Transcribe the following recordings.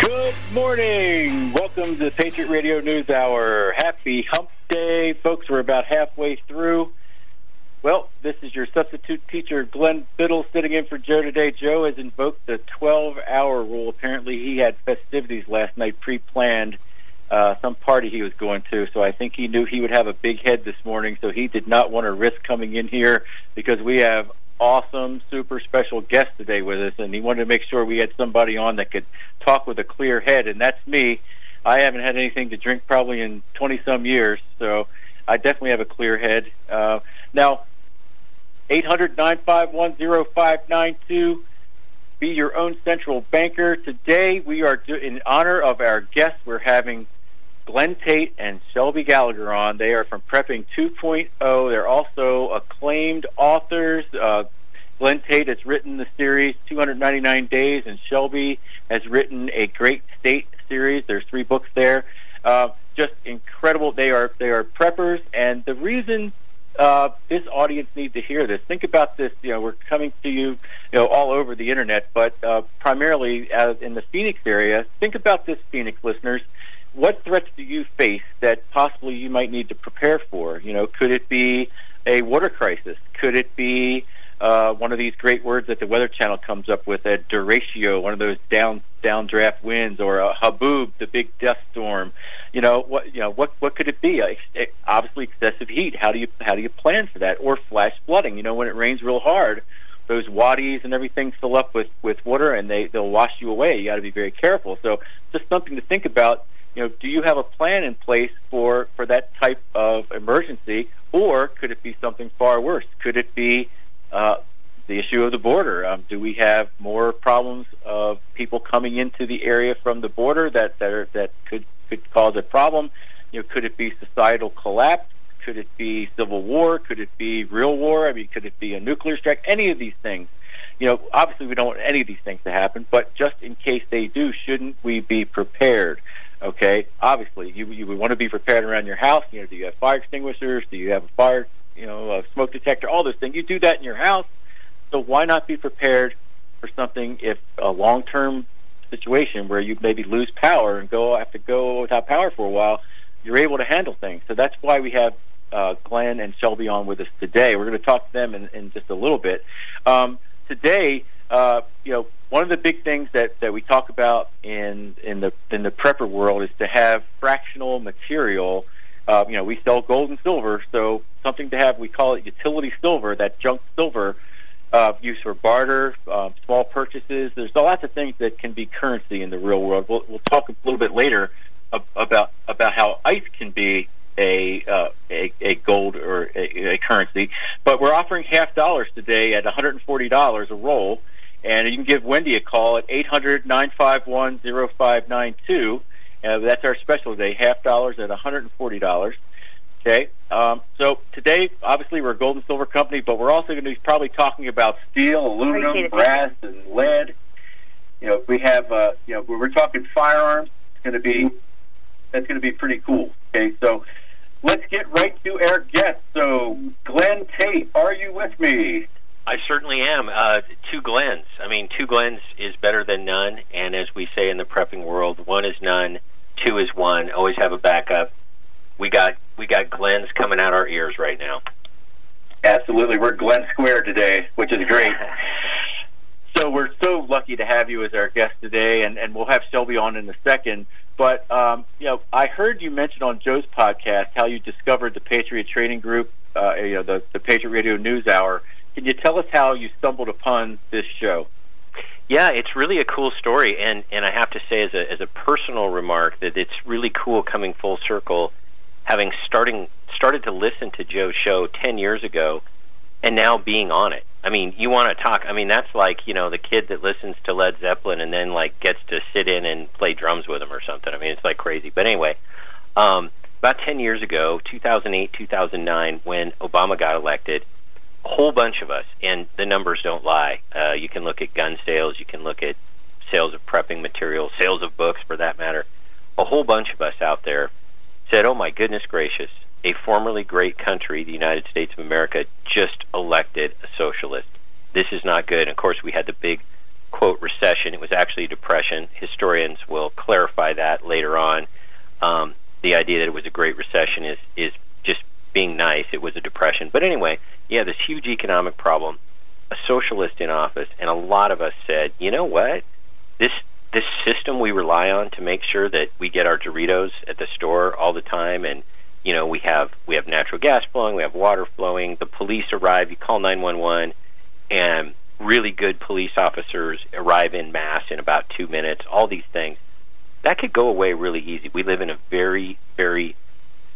Good morning. Welcome to Patriot Radio News Hour. Happy Hump Day, folks. We're about halfway through. Well, this is your substitute teacher, Glenn Biddle, sitting in for Joe today. Joe has invoked the 12 hour rule. Apparently, he had festivities last night pre planned, uh, some party he was going to. So I think he knew he would have a big head this morning. So he did not want to risk coming in here because we have awesome, super special guest today with us, and he wanted to make sure we had somebody on that could talk with a clear head, and that's me. I haven't had anything to drink probably in 20 some years, so I definitely have a clear head. Uh, now, 800 951 0592. Be your own central banker. Today, we are do- in honor of our guests. We're having Glenn Tate and Shelby Gallagher on. They are from Prepping 2.0. They're also acclaimed authors. Uh, Glenn Tate has written the series 299 Days, and Shelby has written a Great State series. There's three books there. Uh, just incredible. They are they are preppers, and the reason uh, this audience needs to hear this. Think about this. You know, we're coming to you, you know, all over the internet, but uh, primarily uh, in the Phoenix area. Think about this, Phoenix listeners what threats do you face that possibly you might need to prepare for? You know, could it be a water crisis? Could it be uh, one of these great words that the Weather Channel comes up with, a derecho, one of those down downdraft winds, or a haboob, the big death storm? You know what? You know what? What could it be? Uh, obviously, excessive heat. How do you how do you plan for that? Or flash flooding? You know, when it rains real hard, those wadis and everything fill up with with water, and they they'll wash you away. You got to be very careful. So, just something to think about you know, do you have a plan in place for for that type of emergency, or could it be something far worse? Could it be uh, the issue of the border? Um, do we have more problems of people coming into the area from the border that that, are, that could could cause a problem? You know, could it be societal collapse? Could it be civil war? Could it be real war? I mean, could it be a nuclear strike? Any of these things. You know, obviously we don't want any of these things to happen, but just in case they do, shouldn't we be prepared? Okay, obviously, you you would want to be prepared around your house. You know, do you have fire extinguishers? Do you have a fire, you know, a smoke detector? All those things. You do that in your house. So why not be prepared for something if a long term situation where you maybe lose power and go have to go without power for a while, you're able to handle things. So that's why we have uh, Glenn and Shelby on with us today. We're going to talk to them in, in just a little bit. Um, today, uh, you know, one of the big things that, that we talk about in in the in the prepper world is to have fractional material. Uh, you know, we sell gold and silver, so something to have. We call it utility silver, that junk silver, uh, used for barter, um, small purchases. There's lots of things that can be currency in the real world. We'll, we'll talk a little bit later about about how ice can be a uh, a, a gold or a, a currency. But we're offering half dollars today at $140 a roll and you can give Wendy a call at 800 951 0592. Uh, that's our special today, half dollars at $140. Okay, um, so today, obviously, we're a gold and silver company, but we're also going to be probably talking about steel, aluminum, brass, and lead. You know, we have, uh, you know, we're talking firearms. It's going to be that's going to be pretty cool. Okay, so let's get right to our guest. So, Glenn Tate, are you with me? I certainly am. Uh, two Glenns. I mean, two Glenns is better than none. And as we say in the prepping world, one is none, two is one. Always have a backup. We got we got Glenns coming out our ears right now. Absolutely, we're Glenn Square today, which is great. so we're so lucky to have you as our guest today, and, and we'll have Shelby on in a second. But um, you know, I heard you mention on Joe's podcast how you discovered the Patriot Trading Group, uh, you know, the the Patriot Radio News Hour can you tell us how you stumbled upon this show? Yeah, it's really a cool story, and and I have to say, as a as a personal remark, that it's really cool coming full circle, having starting started to listen to Joe's show ten years ago, and now being on it. I mean, you want to talk? I mean, that's like you know the kid that listens to Led Zeppelin and then like gets to sit in and play drums with him or something. I mean, it's like crazy. But anyway, um, about ten years ago, 2008, 2009, when Obama got elected whole bunch of us, and the numbers don't lie. Uh, you can look at gun sales, you can look at sales of prepping materials, sales of books for that matter. A whole bunch of us out there said, "Oh my goodness gracious, a formerly great country, the United States of America, just elected a socialist. This is not good." And of course, we had the big quote recession. It was actually a depression. Historians will clarify that later on. Um, the idea that it was a great recession is is being nice. It was a depression. But anyway, yeah, this huge economic problem, a socialist in office, and a lot of us said, you know what, this this system we rely on to make sure that we get our Doritos at the store all the time and you know we have we have natural gas flowing we have water flowing the police arrive you call 911 and really good police officers arrive in mass in about 2 minutes all these things that could go away really easy we live in a very very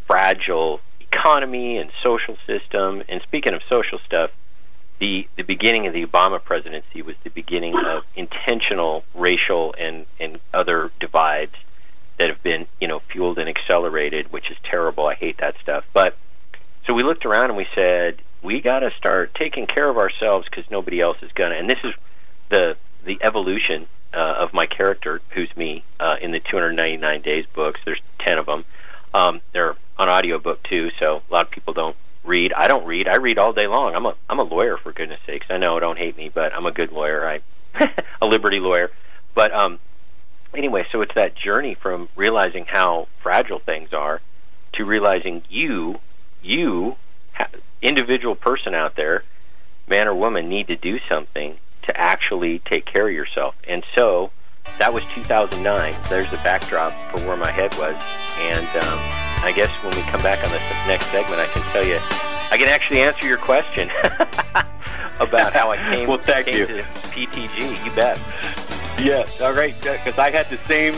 fragile economy and social system and speaking of social stuff the the beginning of the Obama presidency was the beginning of intentional racial and and other divides that have been you know fueled and accelerated, which is terrible. I hate that stuff. But so we looked around and we said we got to start taking care of ourselves because nobody else is gonna. And this is the the evolution uh, of my character, who's me, uh, in the 299 Days books. There's ten of them. Um, they're on audiobook too, so a lot of people don't read. I don't read. I read all day long. I'm a I'm a lawyer for goodness sakes. I know, don't hate me, but I'm a good lawyer. I a liberty lawyer. But um anyway, so it's that journey from realizing how fragile things are to realizing you you individual person out there, man or woman need to do something to actually take care of yourself. And so that was 2009. There's the backdrop for where my head was. And um, I guess when we come back on the next segment, I can tell you, I can actually answer your question about how I came, well, thank came you. to PTG. You bet. Yes, all right, because I had the same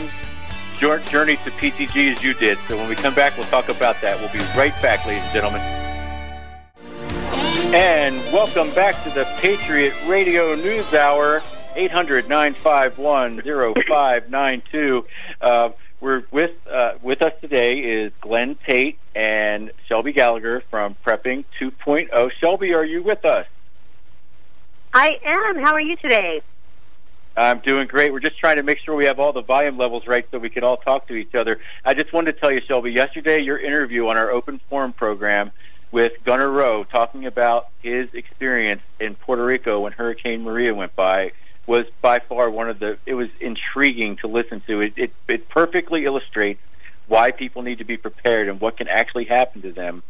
journey to PTG as you did. So when we come back, we'll talk about that. We'll be right back, ladies and gentlemen. And welcome back to the Patriot Radio News Hour. 800 951 0592. We're with uh, with us today is Glenn Tate and Shelby Gallagher from Prepping 2.0. Shelby, are you with us? I am. How are you today? I'm doing great. We're just trying to make sure we have all the volume levels right so we can all talk to each other. I just wanted to tell you, Shelby, yesterday your interview on our open forum program with Gunnar Rowe talking about his experience in Puerto Rico when Hurricane Maria went by was by far one of the. It was intriguing to listen to. It it, it perfectly illustrates why people need to be prepared and what can actually happen to them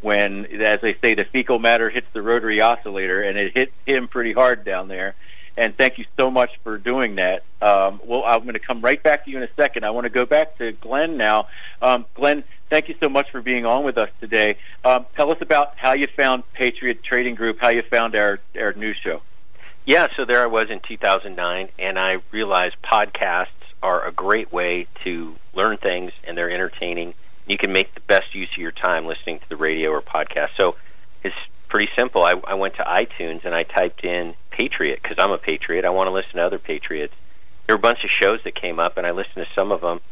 when, as they say, the fecal matter hits the rotary oscillator, and it hit him pretty hard down there. And thank you so much for doing that. Um, well, I'm going to come right back to you in a second. I want to go back to Glenn now. Um, Glenn, thank you so much for being on with us today. Um, tell us about how you found Patriot Trading Group, how you found our, our news show. Yeah, so there I was in 2009, and I realized podcasts are a great way to learn things, and they're entertaining. You can make the best use of your time listening to the radio or podcast. So it's pretty simple. I, I went to iTunes and I typed in Patriot because I'm a Patriot. I want to listen to other Patriots. There were a bunch of shows that came up, and I listened to some of them,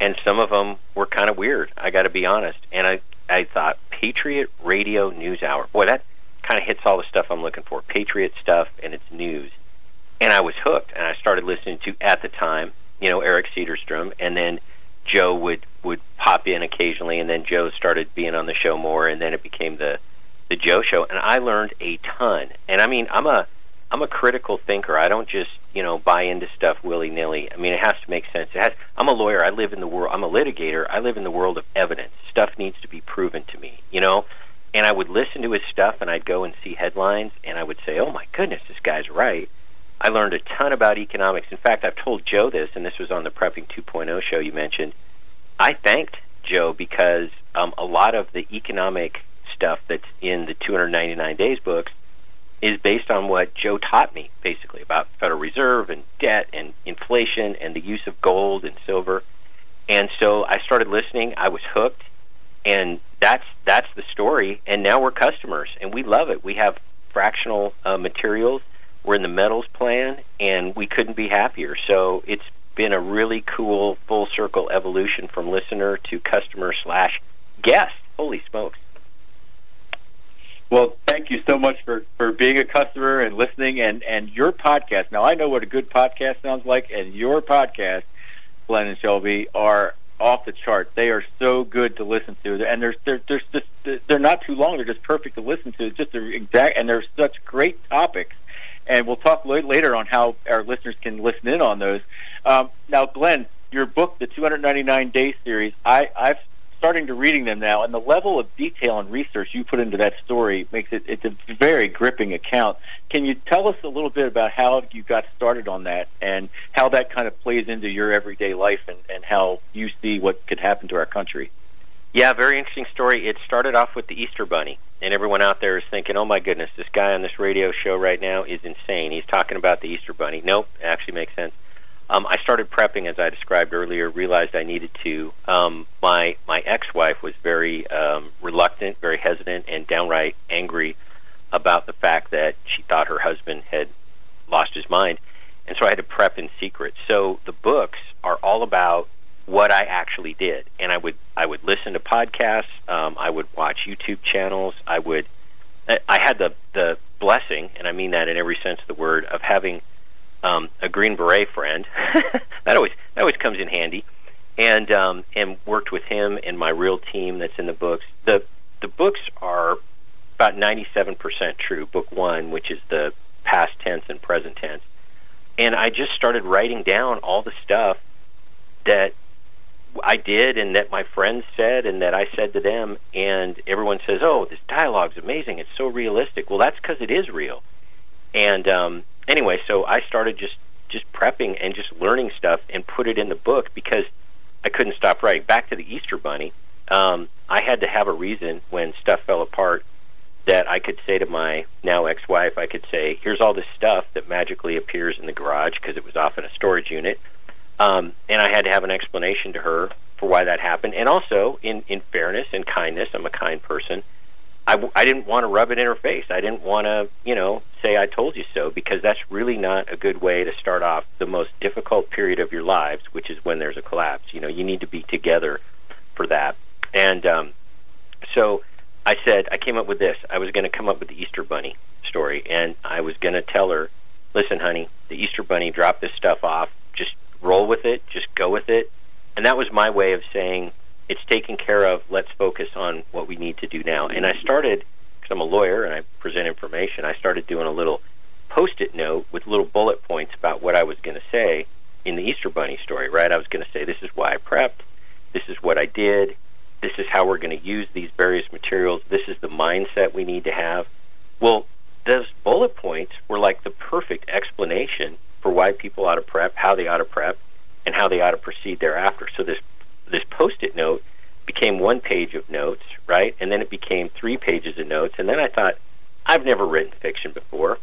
and some of them were kind of weird. I got to be honest. And I I thought Patriot Radio News Hour. Boy, that kind of hits all the stuff I'm looking for Patriot stuff and it's news. And I was hooked, and I started listening to, at the time, you know, Eric Cedarstrom, and then Joe would, would pop in occasionally, and then Joe started being on the show more, and then it became the, the Joe show, and I learned a ton. And I mean, I'm a, I'm a critical thinker. I don't just, you know, buy into stuff willy nilly. I mean, it has to make sense. It has. I'm a lawyer. I live in the world. I'm a litigator. I live in the world of evidence. Stuff needs to be proven to me. You know, and I would listen to his stuff and I'd go and see headlines and I would say, "Oh my goodness, this guy's right." I learned a ton about economics. In fact, I've told Joe this, and this was on the Prepping 2.0 show you mentioned. I thanked Joe because um, a lot of the economic stuff that's in the 299 Days books is based on what Joe taught me, basically about Federal Reserve and debt and inflation and the use of gold and silver. And so I started listening. I was hooked, and that's that's the story. And now we're customers, and we love it. We have fractional uh, materials. We're in the metals plan, and we couldn't be happier. So it's been a really cool full circle evolution from listener to customer slash guest. Holy smokes! Well, thank you so much for, for being a customer and listening and, and your podcast. Now, I know what a good podcast sounds like, and your podcast, Glenn and Shelby, are off the chart. They are so good to listen to, and they're they're they're just they're not too long. They're just perfect to listen to. Just exact, and they're such great topics. and we'll talk later on how our listeners can listen in on those. Um, now, Glenn, your book, the 299 Day Series, I, I've starting to reading them now, and the level of detail and research you put into that story makes it it's a very gripping account. Can you tell us a little bit about how you got started on that and how that kind of plays into your everyday life and, and how you see what could happen to our country? Yeah, very interesting story. It started off with the Easter Bunny, and everyone out there is thinking, "Oh my goodness, this guy on this radio show right now is insane. He's talking about the Easter Bunny." Nope, it actually makes sense. Um, I started prepping as I described earlier. Realized I needed to. Um, my my ex-wife was very um, reluctant, very hesitant, and downright angry about the fact that she thought her husband had lost his mind, and so I had to prep in secret. So the books are all about what I actually did, and I would I would listen to podcasts. Um, I would watch YouTube channels. I would. I had the the blessing, and I mean that in every sense of the word, of having um, a Green Beret friend. that always that always comes in handy, and um, and worked with him and my real team that's in the books. the The books are about ninety seven percent true. Book one, which is the past tense and present tense, and I just started writing down all the stuff that I did and that my friends said and that I said to them and everyone says, "Oh, this dialogue's amazing. It's so realistic." Well, that's cuz it is real. And um anyway, so I started just just prepping and just learning stuff and put it in the book because I couldn't stop writing. Back to the Easter Bunny, um, I had to have a reason when stuff fell apart that I could say to my now ex-wife, I could say, "Here's all this stuff that magically appears in the garage because it was off in a storage unit," um, and I had to have an explanation to her for why that happened. And also, in in fairness and kindness, I'm a kind person. I, I didn't want to rub it in her face. I didn't want to, you know, say I told you so because that's really not a good way to start off the most difficult period of your lives, which is when there's a collapse. You know, you need to be together for that. And um, so I said I came up with this. I was going to come up with the Easter Bunny story, and I was going to tell her, "Listen, honey, the Easter Bunny dropped this stuff off. Just roll with it. Just go with it." And that was my way of saying it's taken care of. Let's focus on what we need to do now. And I started because I'm a lawyer and I present information. I started doing a little post-it note with little bullet points about what I was going to say in the Easter Bunny story. Right? I was going to say this is why I prepped. This is what I did. This is how we're going to use these various materials. This is the mindset we need to have. Well, those bullet points were like the perfect explanation for why people ought to prep, how they ought to prep, and how they ought to proceed thereafter. So this this post-it note became one page of notes, right? And then it became three pages of notes. And then I thought, I've never written fiction before.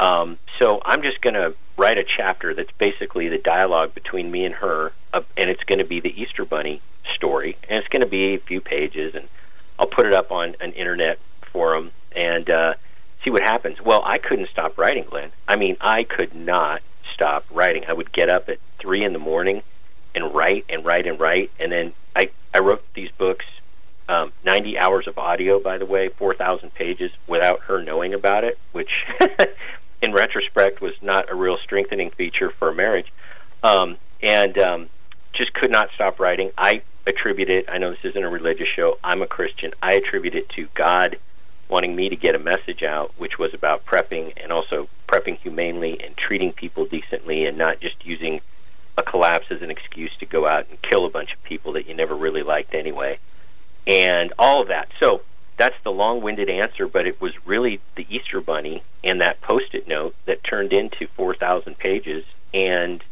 Um, so I'm just going to write a chapter that's basically the dialogue between me and her, uh, and it's going to be the Easter Bunny story, and it's going to be a few pages, and I'll put it up on an internet forum and uh, see what happens. Well, I couldn't stop writing, Glenn. I mean, I could not stop writing. I would get up at three in the morning and write and write and write. And then I, I wrote these books, um, 90 hours of audio, by the way, 4,000 pages without her knowing about it, which in retrospect was not a real strengthening feature for a marriage. Um, and um, just could not stop writing. I attribute it, I know this isn't a religious show, I'm a Christian. I attribute it to God wanting me to get a message out, which was about prepping and also prepping humanely and treating people decently and not just using a collapse as an excuse to go out and kill a bunch of people that you never really liked anyway, and all of that. So that's the long-winded answer, but it was really the Easter Bunny and that post-it note that turned into 4,000 pages. And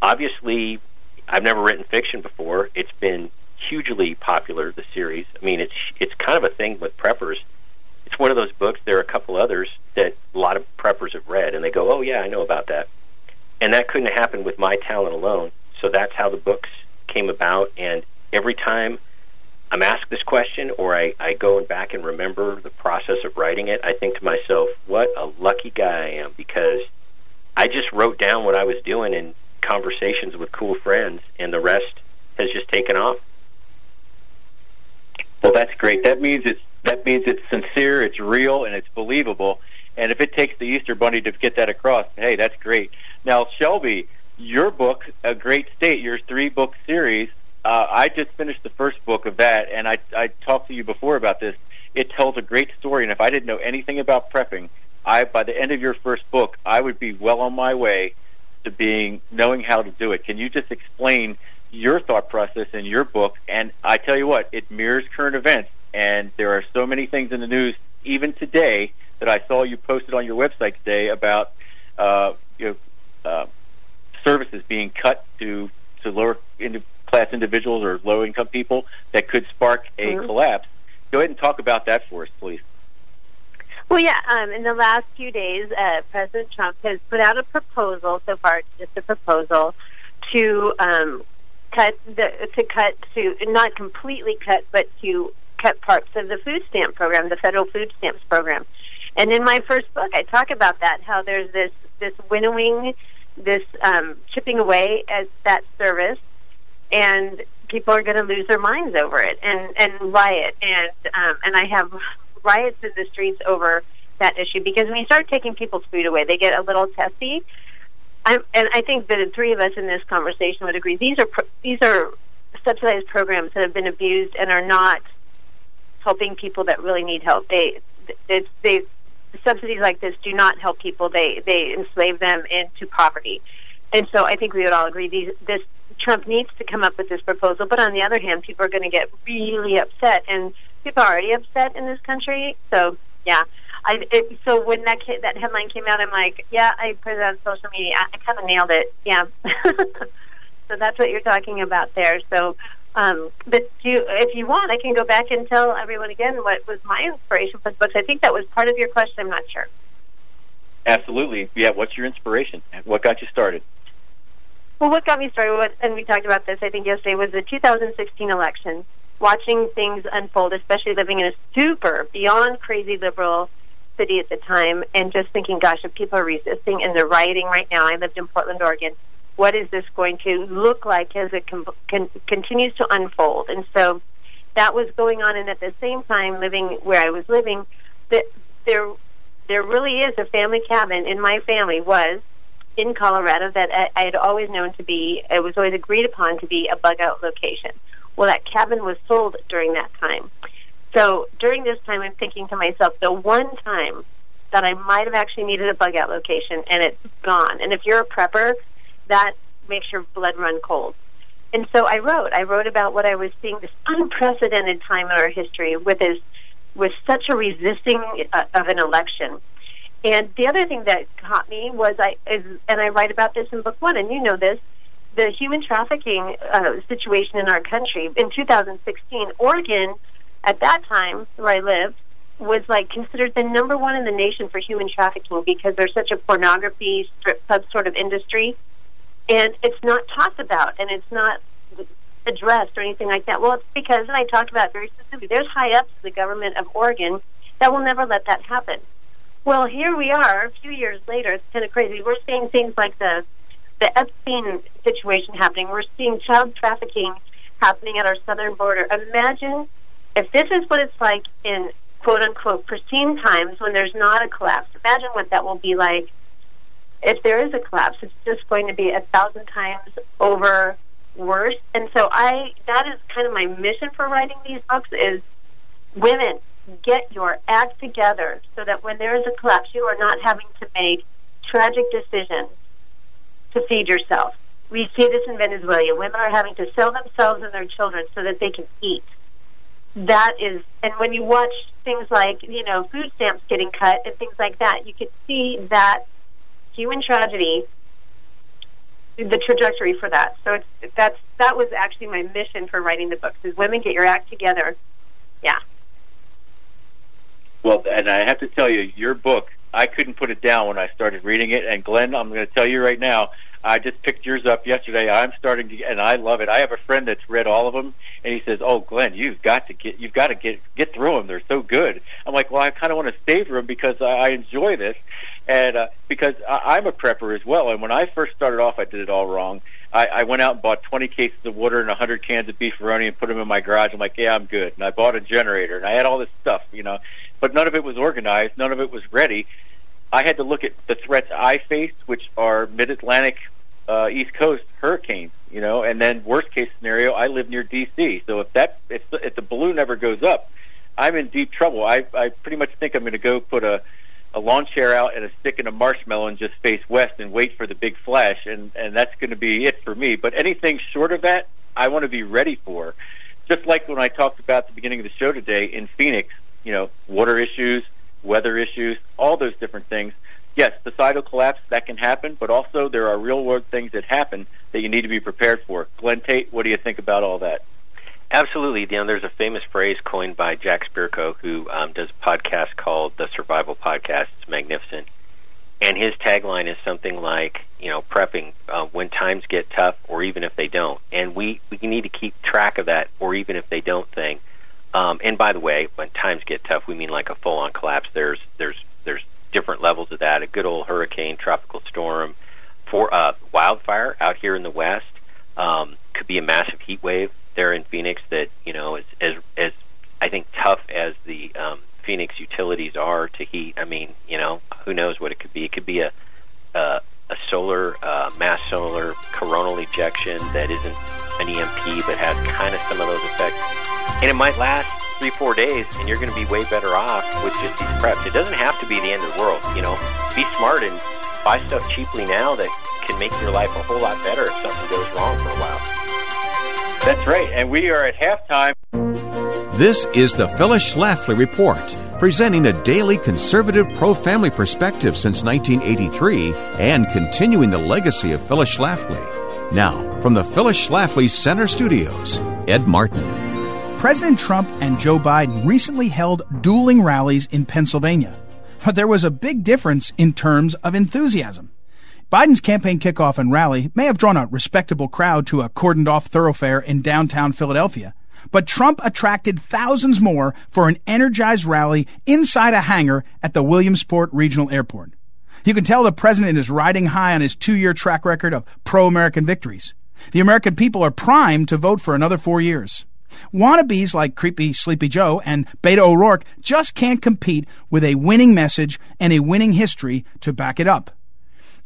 obviously, I've never written fiction before. It's been hugely popular. The series. I mean, it's it's kind of a thing with preppers. It's one of those books. There are a couple others that a lot of preppers have read, and they go, "Oh yeah, I know about that." And that couldn't happen with my talent alone. So that's how the books came about. And every time I'm asked this question, or I, I go back and remember the process of writing it, I think to myself, what a lucky guy I am because I just wrote down what I was doing in conversations with cool friends, and the rest has just taken off. Well, that's great. That means it's that means it's sincere, it's real, and it's believable. And if it takes the Easter Bunny to get that across, hey, that's great. Now, Shelby, your book, A Great State, your three book series, uh, I just finished the first book of that, and I, I talked to you before about this. It tells a great story, and if I didn't know anything about prepping, I by the end of your first book, I would be well on my way to being knowing how to do it. Can you just explain your thought process in your book? And I tell you what, it mirrors current events, and there are so many things in the news even today that I saw you posted on your website today about uh, you know, uh, services being cut to to lower into class individuals or low income people that could spark a mm-hmm. collapse. Go ahead and talk about that for us, please. Well, yeah. Um, in the last few days, uh, President Trump has put out a proposal. So far, just a proposal to um, cut the to cut to not completely cut, but to cut parts of the food stamp program, the federal food stamps program. And in my first book, I talk about that how there's this this winnowing, this um, chipping away at that service, and people are going to lose their minds over it and and riot and um, and I have riots in the streets over that issue because when you start taking people's food away, they get a little testy. I'm, and I think that the three of us in this conversation would agree these are pro- these are subsidized programs that have been abused and are not helping people that really need help. They they, they subsidies like this do not help people. They they enslave them into poverty. And so I think we would all agree these this Trump needs to come up with this proposal. But on the other hand, people are going to get really upset, and people are already upset in this country. So yeah, I it, so when that that headline came out, I'm like, yeah, I put it on social media. I, I kind of nailed it. Yeah. so that's what you're talking about there. So. Um, but you, if you want, I can go back and tell everyone again what was my inspiration for the books. I think that was part of your question. I'm not sure. Absolutely. Yeah. What's your inspiration? What got you started? Well, what got me started, with, and we talked about this, I think, yesterday, was the 2016 election. Watching things unfold, especially living in a super, beyond crazy liberal city at the time, and just thinking, gosh, if people are resisting and they're rioting right now, I lived in Portland, Oregon, what is this going to look like as it com- con- continues to unfold? And so that was going on, and at the same time, living where I was living, that there there really is a family cabin in my family was in Colorado that I, I had always known to be, it was always agreed upon to be a bug out location. Well, that cabin was sold during that time. So during this time, I'm thinking to myself, the one time that I might have actually needed a bug out location and it's gone. And if you're a prepper, that makes your blood run cold. And so I wrote. I wrote about what I was seeing this unprecedented time in our history with this, with such a resisting uh, of an election and the other thing that caught me was I, is, and I write about this in book one, and you know this, the human trafficking uh, situation in our country in 2016. Oregon, at that time where I lived, was like considered the number one in the nation for human trafficking because there's such a pornography strip club sort of industry, and it's not talked about and it's not addressed or anything like that. Well, it's because, and I talked about very specifically, there's high ups in the government of Oregon that will never let that happen. Well, here we are, a few years later. It's kind of crazy. We're seeing things like the the Epstein situation happening. We're seeing child trafficking happening at our southern border. Imagine if this is what it's like in quote unquote pristine times when there's not a collapse. Imagine what that will be like if there is a collapse. It's just going to be a thousand times over worse. And so I that is kind of my mission for writing these books is women get your act together so that when there is a collapse, you are not having to make tragic decisions to feed yourself. We see this in Venezuela. Women are having to sell themselves and their children so that they can eat. That is, and when you watch things like, you know, food stamps getting cut and things like that, you can see that human tragedy, the trajectory for that. So it's, that's, that was actually my mission for writing the books is women get your act together. Yeah. Well, and I have to tell you, your book, I couldn't put it down when I started reading it. And Glenn, I'm going to tell you right now, I just picked yours up yesterday. I'm starting to, and I love it. I have a friend that's read all of them, and he says, "Oh, Glenn, you've got to get, you've got to get get through them. They're so good." I'm like, "Well, I kind of want to savor them because I, I enjoy this, and uh, because I, I'm a prepper as well. And when I first started off, I did it all wrong. I, I went out and bought 20 cases of water and 100 cans of beefaroni and put them in my garage. I'm like, yeah, I'm good. And I bought a generator and I had all this stuff, you know, but none of it was organized. None of it was ready. I had to look at the threats I faced, which are mid-Atlantic, uh, East Coast hurricanes, you know, and then worst case scenario, I live near D.C. So if that if the, if the balloon ever goes up, I'm in deep trouble. I I pretty much think I'm going to go put a a lawn chair out and a stick and a marshmallow and just face west and wait for the big flash, and and that's going to be it for me. But anything short of that, I want to be ready for. Just like when I talked about the beginning of the show today in Phoenix, you know, water issues, weather issues, all those different things. Yes, societal collapse that can happen, but also there are real world things that happen that you need to be prepared for. Glenn Tate, what do you think about all that? Absolutely. You know, there's a famous phrase coined by Jack Spirko, who um, does a podcast called the Survival Podcast. It's magnificent. And his tagline is something like, you know, prepping uh, when times get tough, or even if they don't. And we, we need to keep track of that, or even if they don't thing. Um, and by the way, when times get tough, we mean like a full-on collapse. There's there's there's different levels of that. A good old hurricane, tropical storm, for uh, wildfire out here in the west um, could be a massive heat wave there in Phoenix that you know is as as I think tough as the um, Phoenix utilities are to heat. I mean, you know, who knows what it could be? It could be a a, a solar uh, mass solar coronal ejection that isn't an EMP but has kind of some of those effects, and it might last three four days, and you're going to be way better off with just these preps. It doesn't have to be the end of the world. You know, be smart and buy stuff cheaply now that can make your life a whole lot better if something goes wrong for a while. That's right, and we are at halftime. This is the Phyllis Schlafly Report, presenting a daily conservative pro family perspective since 1983 and continuing the legacy of Phyllis Schlafly. Now, from the Phyllis Schlafly Center Studios, Ed Martin. President Trump and Joe Biden recently held dueling rallies in Pennsylvania, but there was a big difference in terms of enthusiasm. Biden's campaign kickoff and rally may have drawn a respectable crowd to a cordoned off thoroughfare in downtown Philadelphia, but Trump attracted thousands more for an energized rally inside a hangar at the Williamsport Regional Airport. You can tell the president is riding high on his two year track record of pro American victories. The American people are primed to vote for another four years. Wannabes like Creepy Sleepy Joe and Beto O'Rourke just can't compete with a winning message and a winning history to back it up.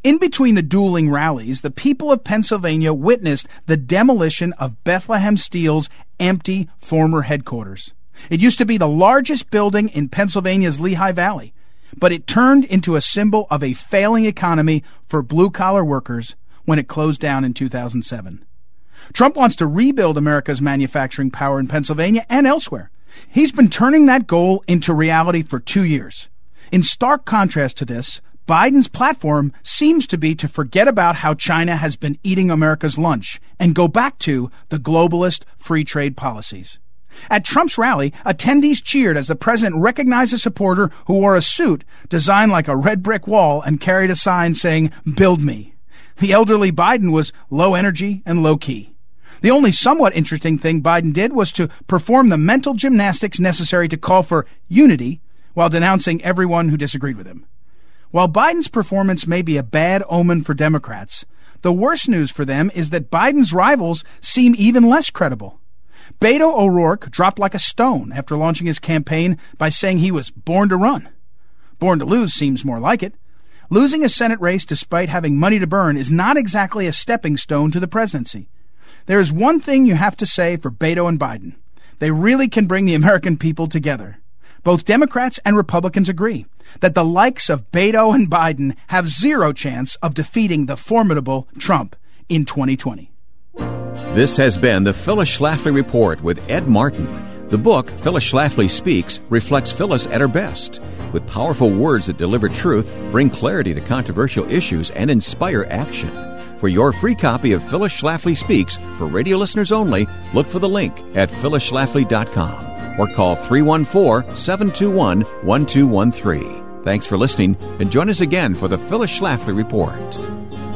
In between the dueling rallies, the people of Pennsylvania witnessed the demolition of Bethlehem Steel's empty former headquarters. It used to be the largest building in Pennsylvania's Lehigh Valley, but it turned into a symbol of a failing economy for blue collar workers when it closed down in 2007. Trump wants to rebuild America's manufacturing power in Pennsylvania and elsewhere. He's been turning that goal into reality for two years. In stark contrast to this, Biden's platform seems to be to forget about how China has been eating America's lunch and go back to the globalist free trade policies. At Trump's rally, attendees cheered as the president recognized a supporter who wore a suit designed like a red brick wall and carried a sign saying, Build me. The elderly Biden was low energy and low key. The only somewhat interesting thing Biden did was to perform the mental gymnastics necessary to call for unity while denouncing everyone who disagreed with him. While Biden's performance may be a bad omen for Democrats, the worst news for them is that Biden's rivals seem even less credible. Beto O'Rourke dropped like a stone after launching his campaign by saying he was born to run. Born to lose seems more like it. Losing a Senate race despite having money to burn is not exactly a stepping stone to the presidency. There is one thing you have to say for Beto and Biden. They really can bring the American people together. Both Democrats and Republicans agree that the likes of Beto and Biden have zero chance of defeating the formidable Trump in 2020. This has been the Phyllis Schlafly Report with Ed Martin. The book, Phyllis Schlafly Speaks, reflects Phyllis at her best. With powerful words that deliver truth, bring clarity to controversial issues, and inspire action. For your free copy of Phyllis Schlafly Speaks for radio listeners only, look for the link at phyllisschlafly.com or call 314 721 1213. Thanks for listening and join us again for the Phyllis Schlafly Report.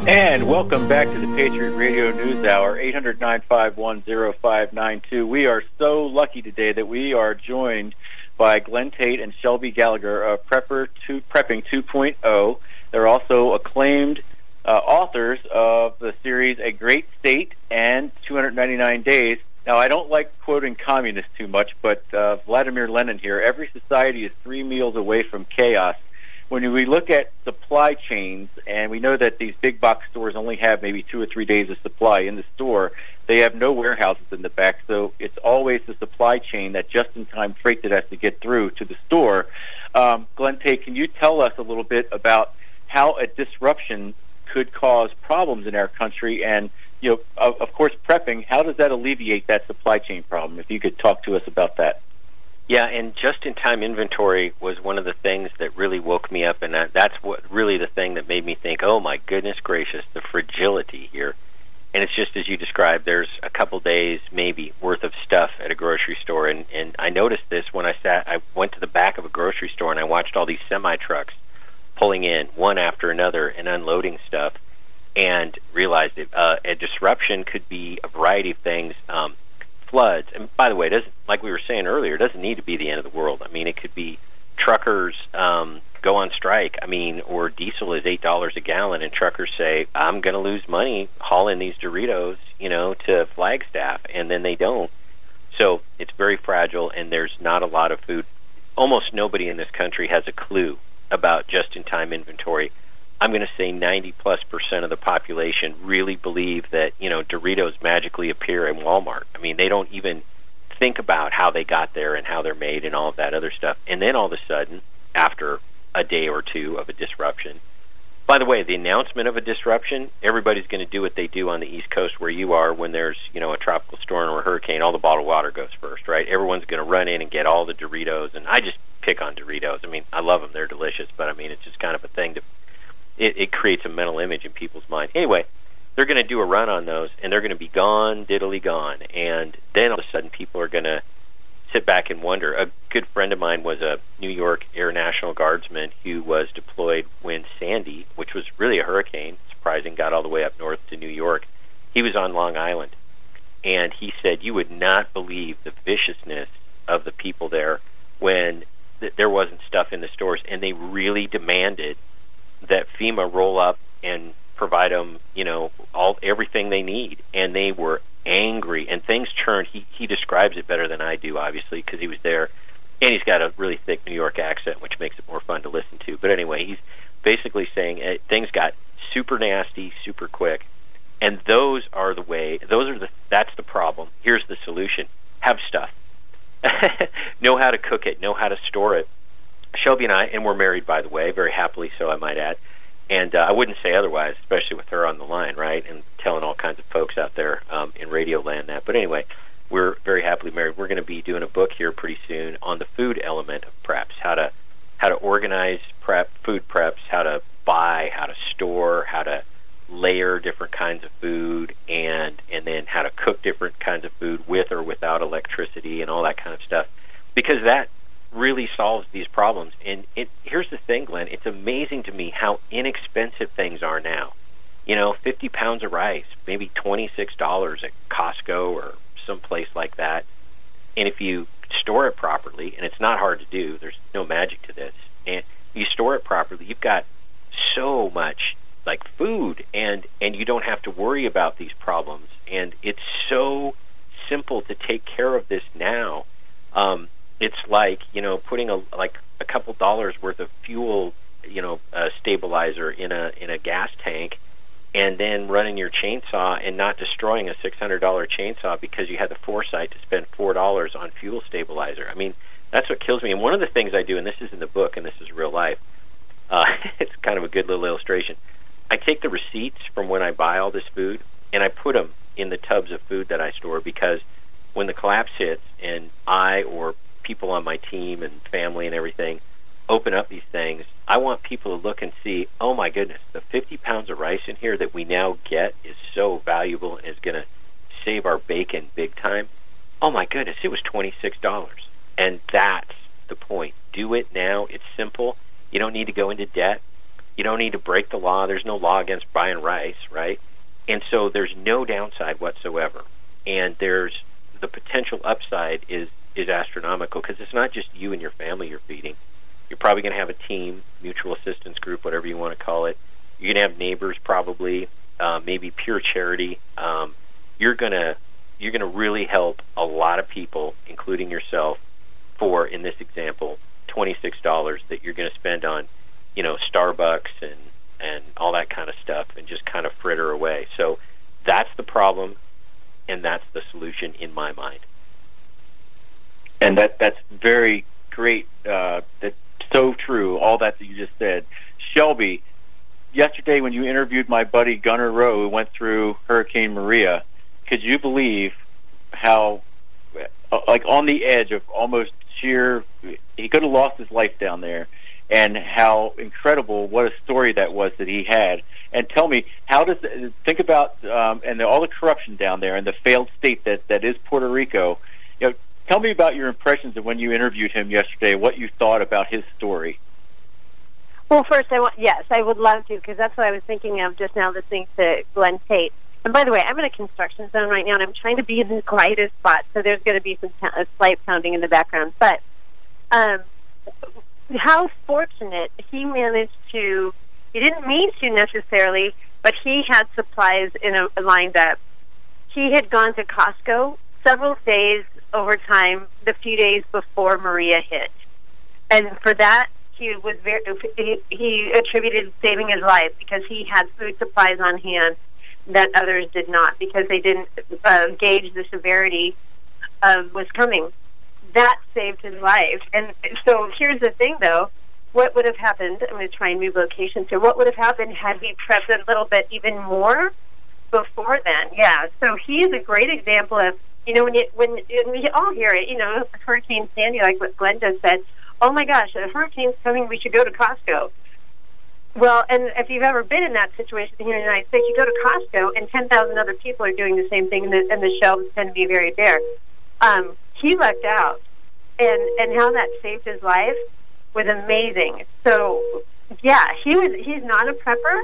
And welcome back to the Patriot Radio News Hour, 800 951 We are so lucky today that we are joined by Glenn Tate and Shelby Gallagher of Prepper to, Prepping 2.0. They're also acclaimed uh, authors of the series A Great State and 299 Days. Now, I don't like quoting communists too much, but uh, Vladimir Lenin here, every society is three meals away from chaos. When we look at supply chains, and we know that these big box stores only have maybe two or three days of supply in the store, they have no warehouses in the back, so it's always the supply chain, that just-in-time freight that has to get through to the store. Um, Glenn Tate, can you tell us a little bit about how a disruption could cause problems in our country and you know, of, of course, prepping. How does that alleviate that supply chain problem? If you could talk to us about that. Yeah, and just-in-time inventory was one of the things that really woke me up, and that, that's what really the thing that made me think, "Oh my goodness gracious, the fragility here." And it's just as you described. There's a couple days, maybe, worth of stuff at a grocery store, and and I noticed this when I sat. I went to the back of a grocery store and I watched all these semi trucks pulling in one after another and unloading stuff and realized that uh, a disruption could be a variety of things. Um, floods, and by the way, doesn't like we were saying earlier, it doesn't need to be the end of the world. I mean, it could be truckers um, go on strike. I mean, or diesel is eight dollars a gallon, and truckers say, "I'm going to lose money hauling these Doritos, you know, to Flagstaff," and then they don't. So it's very fragile, and there's not a lot of food. Almost nobody in this country has a clue about just-in-time inventory I'm going to say 90 plus percent of the population really believe that you know Doritos magically appear in Walmart. I mean, they don't even think about how they got there and how they're made and all of that other stuff. And then all of a sudden, after a day or two of a disruption, by the way, the announcement of a disruption, everybody's going to do what they do on the East Coast where you are when there's, you know, a tropical storm or a hurricane, all the bottled water goes first, right? Everyone's going to run in and get all the Doritos and I just pick on Doritos. I mean, I love them. They're delicious, but I mean, it's just kind of a thing to it, it creates a mental image in people's mind. Anyway, they're going to do a run on those, and they're going to be gone, diddly gone, and then all of a sudden people are going to sit back and wonder. A good friend of mine was a New York Air National Guardsman who was deployed when Sandy, which was really a hurricane, surprising, got all the way up north to New York. He was on Long Island, and he said you would not believe the viciousness of the people there when th- there wasn't stuff in the stores, and they really demanded that FEMA roll up and provide them, you know, all everything they need, and they were angry and things turned. He he describes it better than I do, obviously, because he was there, and he's got a really thick New York accent, which makes it more fun to listen to. But anyway, he's basically saying uh, things got super nasty, super quick, and those are the way. Those are the that's the problem. Here's the solution: have stuff. know how to cook it. Know how to store it. Shelby and I, and we're married, by the way, very happily so, I might add. And uh, I wouldn't say otherwise, especially with her on the line, right? And telling all kinds of folks out there um, in radio land that. But anyway, we're very happily married. We're going to be doing a book here pretty soon on the food element of preps, how to how to organize prep, food preps, how to buy, how to store, how to layer different kinds of food, how to cook different kinds of food with or without electricity and all that kind of stuff. Because that really solves these problems. And it, here's the thing, Glenn. It's amazing to me how inexpensive things are now. You know, 50 pounds of rice, maybe $26 at Costco or someplace like that. And if you store it properly, and it's not hard to do, there's no magic to this, and you store it properly, you've got so much like food and and you don't have to worry about these problems and it's so simple to take care of this now. Um, it's like you know putting a like a couple dollars worth of fuel you know a stabilizer in a in a gas tank and then running your chainsaw and not destroying a six hundred dollar chainsaw because you had the foresight to spend four dollars on fuel stabilizer. I mean that's what kills me. And one of the things i do and this is in the book and this is real life uh, it's kind of a good little illustration. I take the receipts from when i buy all this food and i put them in the tubs of food that i store because when the collapse hits and i or people on my team and family and everything open up these things, I want people to look and see, oh my goodness, the 50 pounds of rice in here that we now get is so valuable and is going to save our bacon big time. Oh my goodness, it was $26. And that's the point. Do it now. It's simple. You don't need to go into debt. You don't need to break the law. There's no law against buying rice, right? And so there's no downside whatsoever. And there's the potential upside is is astronomical because it's not just you and your family you're feeding. You're probably going to have a team, mutual assistance group, whatever you want to call it. You're going to have neighbors, probably, uh, maybe pure charity. Um, you're going to you're going to really help a lot of people, including yourself, for in this example, twenty six dollars that you're going to spend on, you know, Starbucks and and all that kind of stuff, and just kind of fritter away. So that's the problem and that's the solution in my mind. And that that's very great. Uh, that's so true. All that that you just said, Shelby. Yesterday, when you interviewed my buddy Gunnar Rowe, who went through Hurricane Maria, could you believe how, uh, like, on the edge of almost sheer, he could have lost his life down there, and how incredible, what a story that was that he had. And tell me, how does think about um, and the, all the corruption down there and the failed state that that is Puerto Rico? You know, tell me about your impressions of when you interviewed him yesterday. What you thought about his story. Well, first, I want yes, I would love to because that's what I was thinking of just now, listening to Glenn Tate. And by the way, I'm in a construction zone right now, and I'm trying to be in the quietest spot, so there's going to be some a slight pounding in the background. But um, how fortunate he managed to. He didn't mean to necessarily, but he had supplies in a, lined up. He had gone to Costco several days over time, the few days before Maria hit, and for that he was very he, attributed saving his life because he had food supplies on hand that others did not because they didn't uh, gauge the severity of what's coming. That saved his life. And so here's the thing, though. What would have happened? I'm going to try and move locations here. What would have happened had he prepped a little bit even more before then? Yeah. So he's a great example of you know when you when, when we all hear it. You know, Hurricane Sandy, like what Glenda said oh my gosh, a hurricane's coming, we should go to Costco. Well, and if you've ever been in that situation here in the United States, you go to Costco and 10,000 other people are doing the same thing, and the, and the shelves tend to be very bare. Um, he lucked out, and, and how that saved his life was amazing. So, yeah, he was he's not a prepper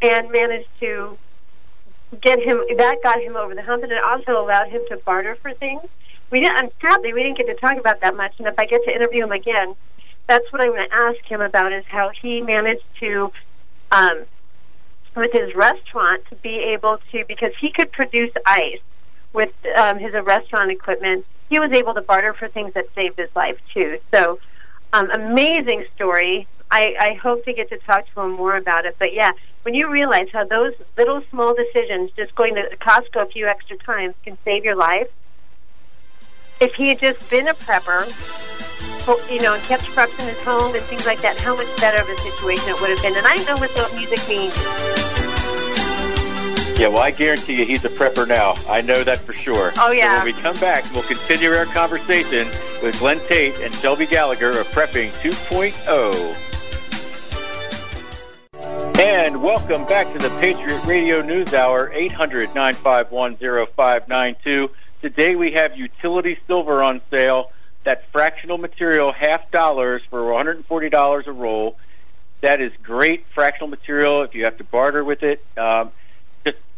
and managed to get him, that got him over the hump, and it also allowed him to barter for things we didn't. Sadly, we didn't get to talk about that much. And if I get to interview him again, that's what I'm going to ask him about: is how he managed to, um, with his restaurant, to be able to because he could produce ice with um, his restaurant equipment. He was able to barter for things that saved his life too. So, um, amazing story. I, I hope to get to talk to him more about it. But yeah, when you realize how those little small decisions, just going to Costco a few extra times, can save your life, if he had just been a prepper, you know, and kept preps in his home and things like that, how much better of a situation it would have been. And I know what the music means. Yeah, well, I guarantee you he's a prepper now. I know that for sure. Oh, yeah. So when we come back, we'll continue our conversation with Glenn Tate and Shelby Gallagher of Prepping 2.0. And welcome back to the Patriot Radio News Hour, 800 951 0592. Today we have utility silver on sale. That fractional material, half dollars for $140 a roll. That is great fractional material if you have to barter with it. Um,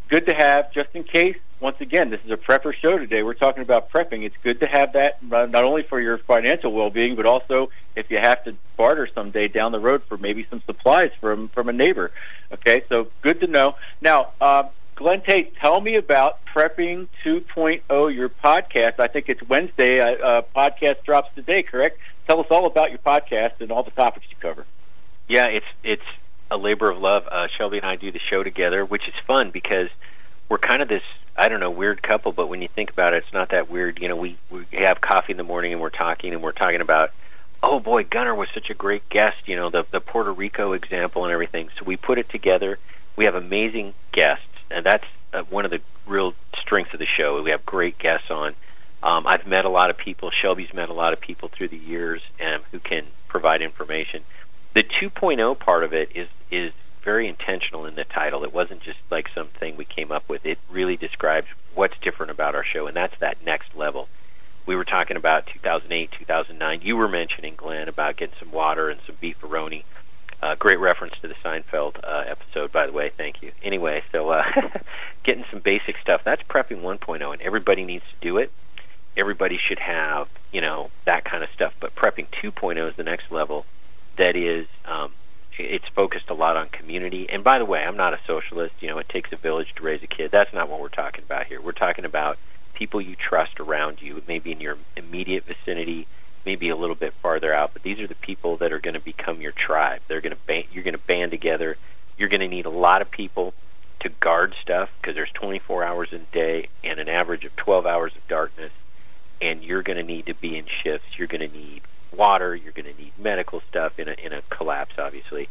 good to have, just in case. Once again, this is a prepper show today. We're talking about prepping. It's good to have that not only for your financial well-being, but also if you have to barter someday down the road for maybe some supplies from from a neighbor. Okay, so good to know. Now, uh, Glenn Tate, tell me about Prepping 2.0, your podcast. I think it's Wednesday. Uh, uh, podcast drops today, correct? Tell us all about your podcast and all the topics you cover. Yeah, it's it's a labor of love. Uh, Shelby and I do the show together, which is fun because we're kind of this I don't know weird couple. But when you think about it, it's not that weird. You know, we we have coffee in the morning and we're talking and we're talking about. Oh boy, Gunner was such a great guest. You know, the the Puerto Rico example and everything. So we put it together. We have amazing guests and that's uh, one of the real strengths of the show. We have great guests on. Um, I've met a lot of people. Shelby's met a lot of people through the years um, who can provide information. The 2.0 part of it is is very intentional in the title. It wasn't just like something we came up with. It really describes what's different about our show, and that's that next level. We were talking about 2008, 2009. You were mentioning Glenn about getting some water and some beefaroni. Uh, great reference to the Seinfeld uh, episode, by the way. Thank you. Anyway, so uh, getting some basic stuff. That's prepping 1.0, and everybody needs to do it. Everybody should have, you know, that kind of stuff. But prepping 2.0 is the next level. That is, um, it's focused a lot on community. And by the way, I'm not a socialist. You know, it takes a village to raise a kid. That's not what we're talking about here. We're talking about people you trust around you, maybe in your immediate vicinity maybe a little bit farther out, but these are the people that are going to become your tribe. They're going to band, you're going to band together. You're going to need a lot of people to guard stuff because there's 24 hours in a day and an average of 12 hours of darkness, and you're going to need to be in shifts. You're going to need water. You're going to need medical stuff in a in a collapse, obviously.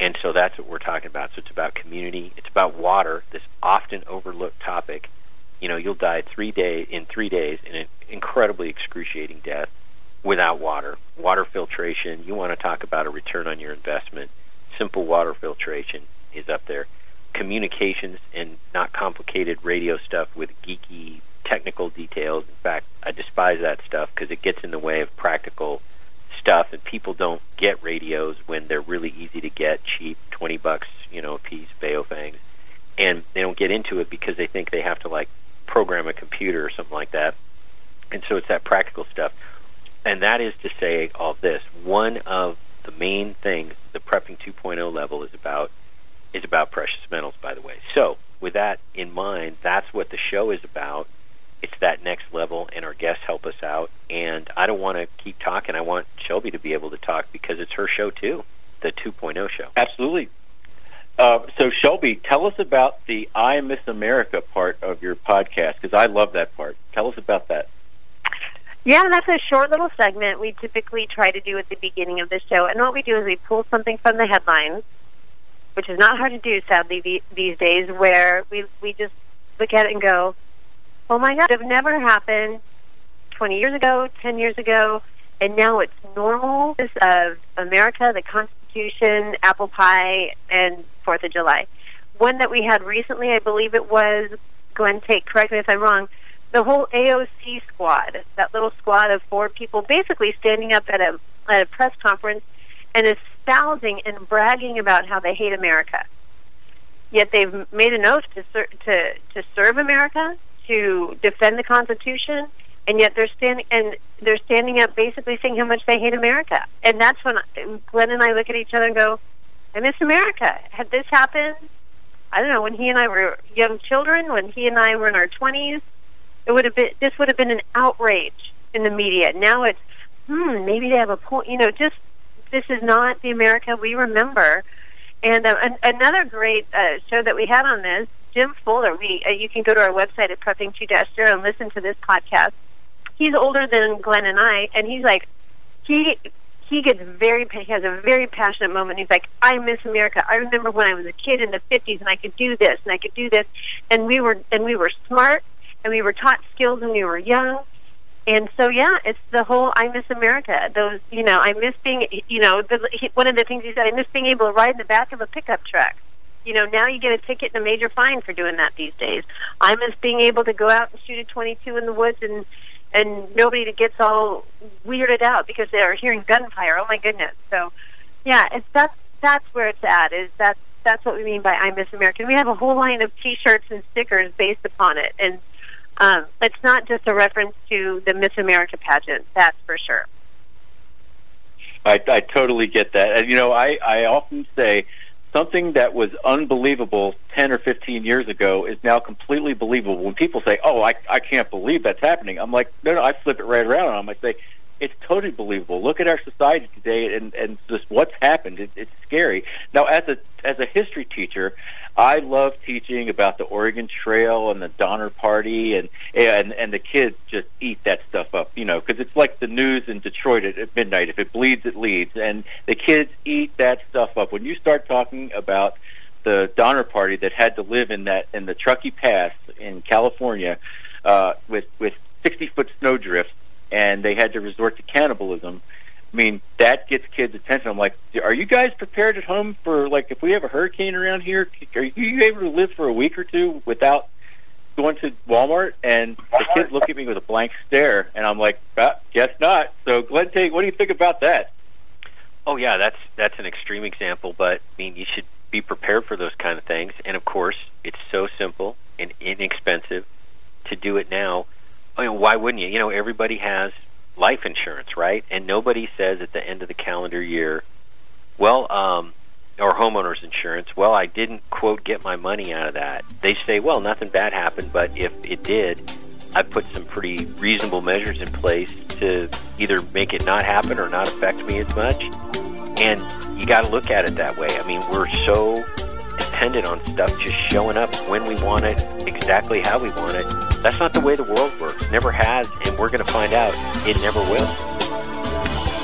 And so that's what we're talking about. So it's about community. It's about water. This often overlooked topic. You know, you'll die three day in three days in an incredibly excruciating death without water. Water filtration. You want to talk about a return on your investment? Simple water filtration is up there. Communications and not complicated radio stuff with geeky technical details. In fact, I despise that stuff because it gets in the way of practical stuff, and people don't get radios when they're really easy to get, cheap, twenty bucks, you know, a piece, Baofengs, and they don't get into it because they think they have to like program a computer or something like that. And so it's that practical stuff, and that is to say all this. One of the main things the prepping 2.0 level is about is about precious metals, by the way. So with that in mind, that's what the show is about it's that next level, and our guests help us out. And I don't want to keep talking. I want Shelby to be able to talk because it's her show too, the 2.0 show. Absolutely. Uh, so, Shelby, tell us about the I Miss America part of your podcast because I love that part. Tell us about that. Yeah, that's a short little segment we typically try to do at the beginning of the show. And what we do is we pull something from the headlines, which is not hard to do, sadly, these days, where we, we just look at it and go, oh my God, it never happened 20 years ago, 10 years ago, and now it's normal of America, the Constitution, apple pie, and Fourth of July. One that we had recently, I believe it was, Glenn Tate, correct me if I'm wrong, the whole AOC squad, that little squad of four people basically standing up at a, at a press conference and espousing and bragging about how they hate America. Yet they've made an oath to, ser- to, to serve America, to defend the Constitution, and yet they're standing and they're standing up, basically saying how much they hate America. And that's when Glenn and I look at each other and go, "I miss America." Had this happened, I don't know, when he and I were young children, when he and I were in our twenties, it would have been this would have been an outrage in the media. Now it's, hmm, maybe they have a point. You know, just this is not the America we remember. And uh, an- another great uh, show that we had on this Jim Fuller. We uh, you can go to our website at prepping2-0 and listen to this podcast. He's older than Glenn and I, and he's like he he gets very he has a very passionate moment. He's like, I miss America. I remember when I was a kid in the fifties and I could do this and I could do this, and we were and we were smart and we were taught skills when we were young. And so, yeah, it's the whole "I miss America." Those, you know, I miss being, you know, the, he, one of the things he said, I miss being able to ride in the back of a pickup truck you know, now you get a ticket and a major fine for doing that these days. I miss being able to go out and shoot a 22 in the woods and and nobody gets all weirded out because they're hearing gunfire. Oh my goodness! So, yeah, it's that's that's where it's at. Is that's that's what we mean by I Miss America. We have a whole line of T-shirts and stickers based upon it, and um, it's not just a reference to the Miss America pageant. That's for sure. I, I totally get that, and you know, I I often say something that was unbelievable 10 or 15 years ago is now completely believable. When people say, "Oh, I I can't believe that's happening," I'm like, "No, no." I flip it right around on them. I say, "It's totally believable. Look at our society today, and and just what's happened. It, it's scary." Now, as a as a history teacher, I love teaching about the Oregon Trail and the Donner Party, and and and the kids just eat that stuff up, you know, because it's like the news in Detroit at, at midnight. If it bleeds, it leads, and the kids eat that stuff up. When you start talking about the Donner Party that had to live in that in the Truckee Pass in California uh, with with sixty foot snowdrifts, and they had to resort to cannibalism I mean, that gets kids' attention. I'm like, are you guys prepared at home for like if we have a hurricane around here? Are you able to live for a week or two without going to Walmart? And the kids look at me with a blank stare, and I'm like, ah, guess not. So, Glenn Tate what do you think about that? Oh yeah, that's that's an extreme example, but I mean, you should be prepared for those kind of things. And of course, it's so simple and inexpensive to do it now. I mean, why wouldn't you? You know, everybody has life insurance, right? And nobody says at the end of the calendar year, well, um, or homeowners insurance, well, I didn't quote get my money out of that. They say, well, nothing bad happened, but if it did, I put some pretty reasonable measures in place to either make it not happen or not affect me as much. And you got to look at it that way. I mean, we're so dependent on stuff just showing up when we want it, exactly how we want it. That's not the way the world works. Never has, and we're going to find out it never will.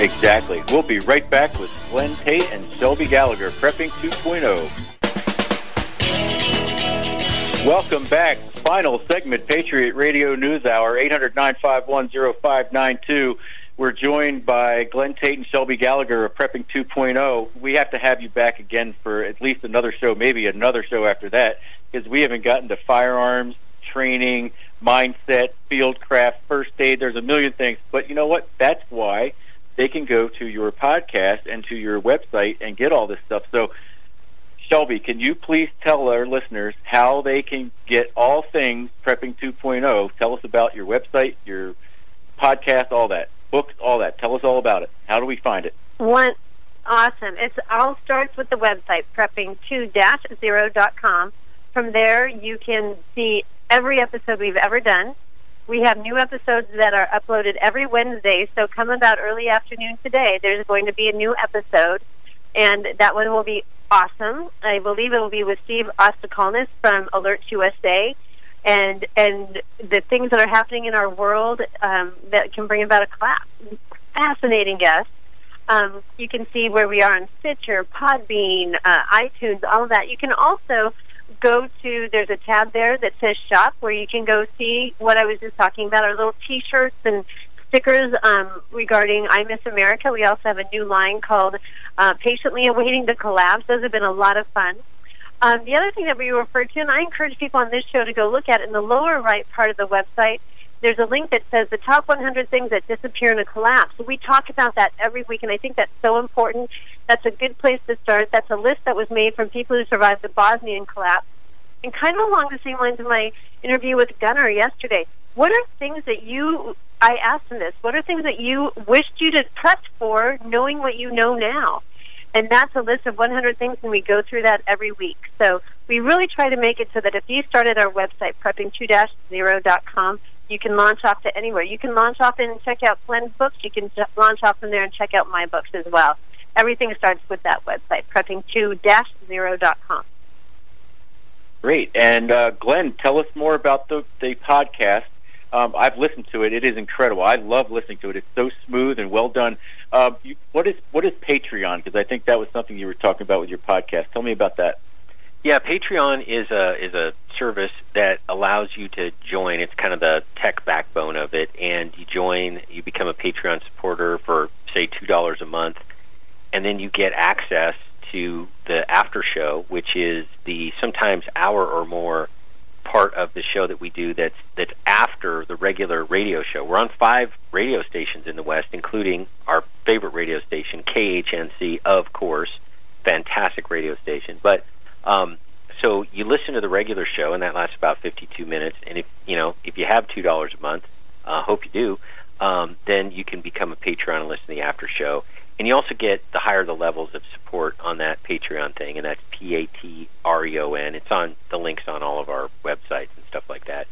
Exactly. We'll be right back with Glenn Tate and Shelby Gallagher, Prepping 2.0. Welcome back. Final segment, Patriot Radio News Hour, 800 951 We're joined by Glenn Tate and Shelby Gallagher of Prepping 2.0. We have to have you back again for at least another show, maybe another show after that, because we haven't gotten to firearms, training, mindset, fieldcraft, first aid. There's a million things. But you know what? That's why they can go to your podcast and to your website and get all this stuff. So Shelby, can you please tell our listeners how they can get all things Prepping 2.0? Tell us about your website, your podcast, all that, books, all that. Tell us all about it. How do we find it? One, awesome. It all starts with the website prepping2-0.com. From there, you can see every episode we've ever done. We have new episodes that are uploaded every Wednesday. So come about early afternoon today. There's going to be a new episode, and that one will be awesome. I believe it will be with Steve Ostakalnis from Alert USA, and and the things that are happening in our world um, that can bring about a class. Fascinating guest. Um, you can see where we are on Stitcher, Podbean, uh, iTunes, all of that. You can also go to there's a tab there that says shop where you can go see what I was just talking about our little t-shirts and stickers um, regarding I Miss America. We also have a new line called uh, Patiently Awaiting the Collapse. Those have been a lot of fun. Um, the other thing that we refer to, and I encourage people on this show to go look at it in the lower right part of the website, there's a link that says the top 100 things that disappear in a collapse. We talk about that every week, and I think that's so important. That's a good place to start. That's a list that was made from people who survived the Bosnian collapse. And kind of along the same lines of my interview with Gunnar yesterday, what are things that you I asked him this. What are things that you wished you'd have prepped for, knowing what you know now? And that's a list of 100 things, and we go through that every week. So we really try to make it so that if you start at our website, prepping2-0.com, you can launch off to anywhere. You can launch off and check out Glenn's books. You can launch off from there and check out my books as well. Everything starts with that website, prepping2-0.com. Great. And uh, Glenn, tell us more about the, the podcast um, I've listened to it. It is incredible. I love listening to it. It's so smooth and well done. Uh, you, what is what is Patreon? Because I think that was something you were talking about with your podcast. Tell me about that. Yeah, Patreon is a is a service that allows you to join. It's kind of the tech backbone of it, and you join. You become a Patreon supporter for say two dollars a month, and then you get access to the after show, which is the sometimes hour or more part of the show that we do that's that's after the regular radio show. We're on five radio stations in the West, including our favorite radio station, KHNC, of course, fantastic radio station. But um, so you listen to the regular show, and that lasts about 52 minutes. And if you know if you have two dollars a month, uh, hope you do, um, then you can become a Patreon and listen to the after show. And you also get the higher the levels of support on that Patreon thing, and that's P A T R E O N. It's on the links on all of our websites and stuff like that.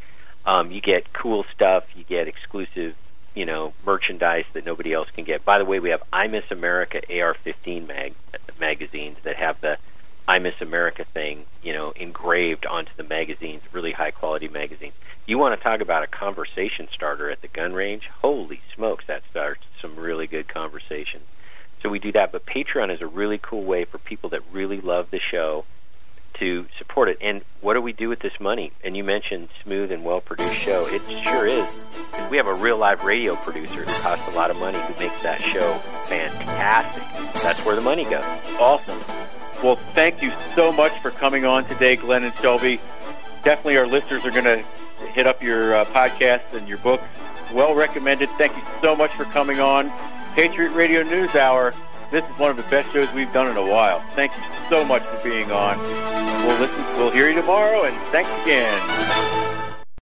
Um, you get cool stuff. You get exclusive, you know, merchandise that nobody else can get. By the way, we have I Miss America AR-15 mag magazines that have the I Miss America thing, you know, engraved onto the magazines. Really high quality magazines. You want to talk about a conversation starter at the gun range? Holy smokes, that starts some really good conversations. So we do that. But Patreon is a really cool way for people that really love the show to support it. And what do we do with this money? And you mentioned smooth and well produced show. It sure is. We have a real live radio producer who costs a lot of money who makes that show fantastic. That's where the money goes. Awesome. Well, thank you so much for coming on today, Glenn and Shelby. Definitely our listeners are going to hit up your uh, podcast and your books. Well recommended. Thank you so much for coming on. Patriot Radio News Hour. This is one of the best shows we've done in a while. Thank you so much for being on. We'll listen. We'll hear you tomorrow, and thanks again.